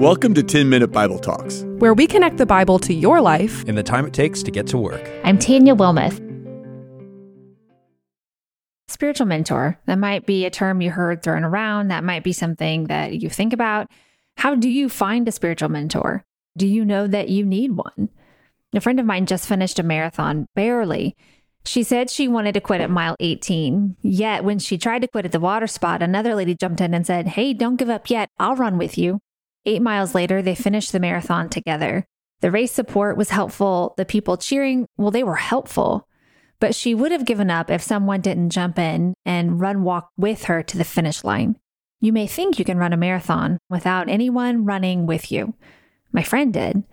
Welcome to 10 Minute Bible Talks, where we connect the Bible to your life in the time it takes to get to work. I'm Tanya Wilmoth. Spiritual mentor, that might be a term you heard thrown around. That might be something that you think about. How do you find a spiritual mentor? Do you know that you need one? A friend of mine just finished a marathon, barely. She said she wanted to quit at mile 18. Yet, when she tried to quit at the water spot, another lady jumped in and said, Hey, don't give up yet. I'll run with you. Eight miles later, they finished the marathon together. The race support was helpful. The people cheering, well, they were helpful. But she would have given up if someone didn't jump in and run walk with her to the finish line. You may think you can run a marathon without anyone running with you. My friend did.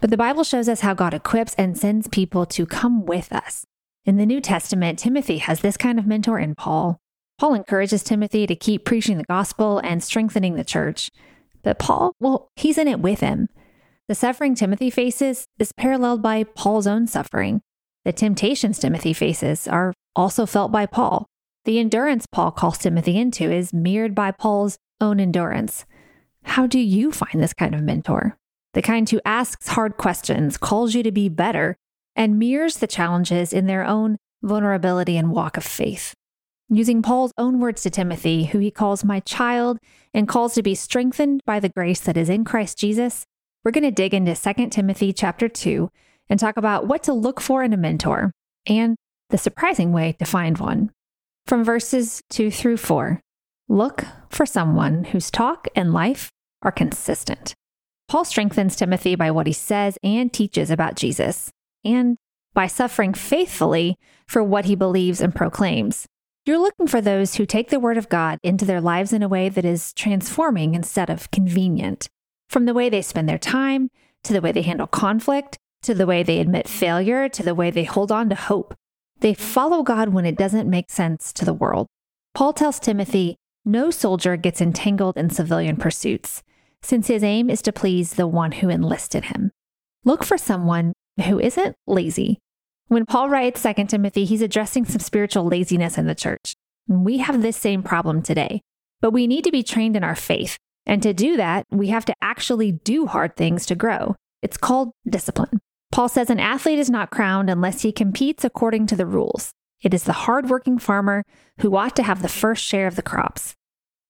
But the Bible shows us how God equips and sends people to come with us. In the New Testament, Timothy has this kind of mentor in Paul. Paul encourages Timothy to keep preaching the gospel and strengthening the church. But Paul, well, he's in it with him. The suffering Timothy faces is paralleled by Paul's own suffering. The temptations Timothy faces are also felt by Paul. The endurance Paul calls Timothy into is mirrored by Paul's own endurance. How do you find this kind of mentor? The kind who asks hard questions, calls you to be better, and mirrors the challenges in their own vulnerability and walk of faith. Using Paul's own words to Timothy, who he calls my child and calls to be strengthened by the grace that is in Christ Jesus, we're going to dig into 2 Timothy chapter 2 and talk about what to look for in a mentor and the surprising way to find one. From verses 2 through 4, look for someone whose talk and life are consistent. Paul strengthens Timothy by what he says and teaches about Jesus, and by suffering faithfully for what he believes and proclaims. You're looking for those who take the word of God into their lives in a way that is transforming instead of convenient. From the way they spend their time, to the way they handle conflict, to the way they admit failure, to the way they hold on to hope. They follow God when it doesn't make sense to the world. Paul tells Timothy no soldier gets entangled in civilian pursuits, since his aim is to please the one who enlisted him. Look for someone who isn't lazy, when Paul writes 2 Timothy, he's addressing some spiritual laziness in the church. We have this same problem today, but we need to be trained in our faith. And to do that, we have to actually do hard things to grow. It's called discipline. Paul says an athlete is not crowned unless he competes according to the rules. It is the hardworking farmer who ought to have the first share of the crops.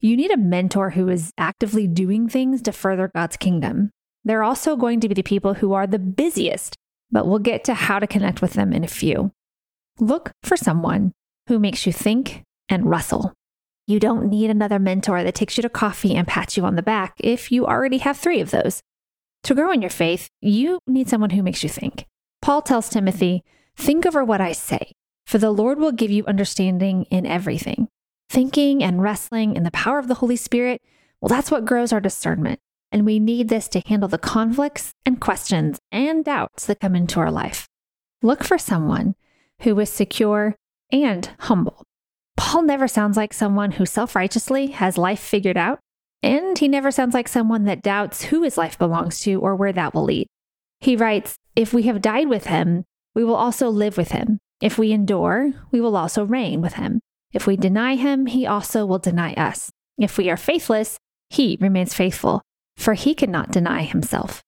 You need a mentor who is actively doing things to further God's kingdom. They're also going to be the people who are the busiest but we'll get to how to connect with them in a few. Look for someone who makes you think and wrestle. You don't need another mentor that takes you to coffee and pats you on the back if you already have three of those. To grow in your faith, you need someone who makes you think. Paul tells Timothy, Think over what I say, for the Lord will give you understanding in everything. Thinking and wrestling in the power of the Holy Spirit, well, that's what grows our discernment and we need this to handle the conflicts and questions and doubts that come into our life. Look for someone who is secure and humble. Paul never sounds like someone who self righteously has life figured out, and he never sounds like someone that doubts who his life belongs to or where that will lead. He writes, If we have died with him, we will also live with him. If we endure, we will also reign with him. If we deny him, he also will deny us. If we are faithless, he remains faithful, for he cannot deny himself.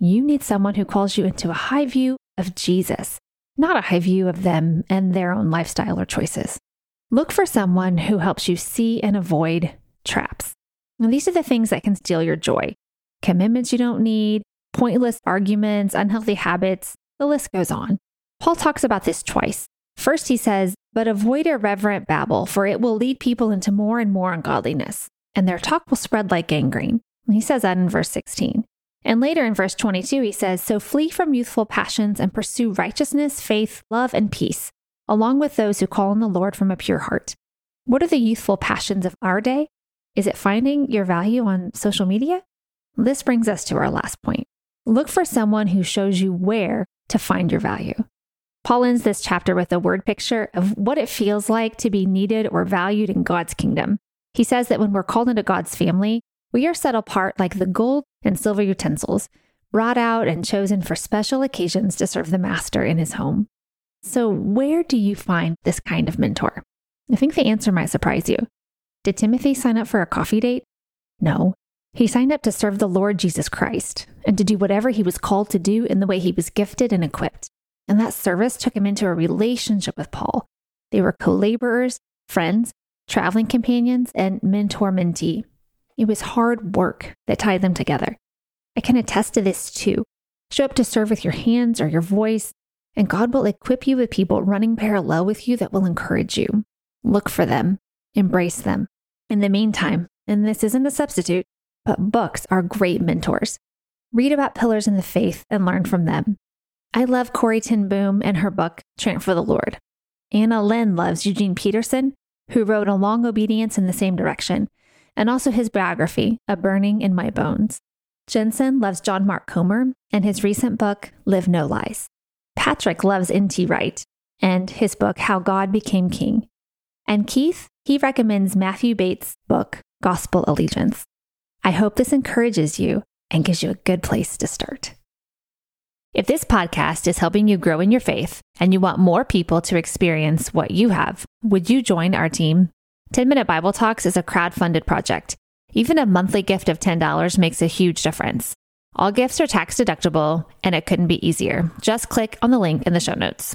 You need someone who calls you into a high view of Jesus, not a high view of them and their own lifestyle or choices. Look for someone who helps you see and avoid traps. Now, these are the things that can steal your joy commitments you don't need, pointless arguments, unhealthy habits, the list goes on. Paul talks about this twice. First, he says, But avoid irreverent babble, for it will lead people into more and more ungodliness, and their talk will spread like gangrene. He says that in verse 16. And later in verse 22, he says, So flee from youthful passions and pursue righteousness, faith, love, and peace, along with those who call on the Lord from a pure heart. What are the youthful passions of our day? Is it finding your value on social media? This brings us to our last point. Look for someone who shows you where to find your value. Paul ends this chapter with a word picture of what it feels like to be needed or valued in God's kingdom. He says that when we're called into God's family, we are set apart like the gold and silver utensils, brought out and chosen for special occasions to serve the master in his home. So, where do you find this kind of mentor? I think the answer might surprise you. Did Timothy sign up for a coffee date? No. He signed up to serve the Lord Jesus Christ and to do whatever he was called to do in the way he was gifted and equipped. And that service took him into a relationship with Paul. They were co laborers, friends, traveling companions, and mentor mentee. It was hard work that tied them together. I can attest to this too. Show up to serve with your hands or your voice, and God will equip you with people running parallel with you that will encourage you. Look for them, embrace them. In the meantime, and this isn't a substitute, but books are great mentors. Read about pillars in the faith and learn from them. I love Corrie ten Boom and her book, Tramp for the Lord. Anna Lynn loves Eugene Peterson, who wrote A Long Obedience in the Same Direction, and also his biography, A Burning in My Bones. Jensen loves John Mark Comer and his recent book, Live No Lies. Patrick loves N.T. Wright and his book, How God Became King. And Keith, he recommends Matthew Bates' book, Gospel Allegiance. I hope this encourages you and gives you a good place to start. If this podcast is helping you grow in your faith and you want more people to experience what you have, would you join our team? 10 Minute Bible Talks is a crowd-funded project. Even a monthly gift of $10 makes a huge difference. All gifts are tax deductible, and it couldn't be easier. Just click on the link in the show notes.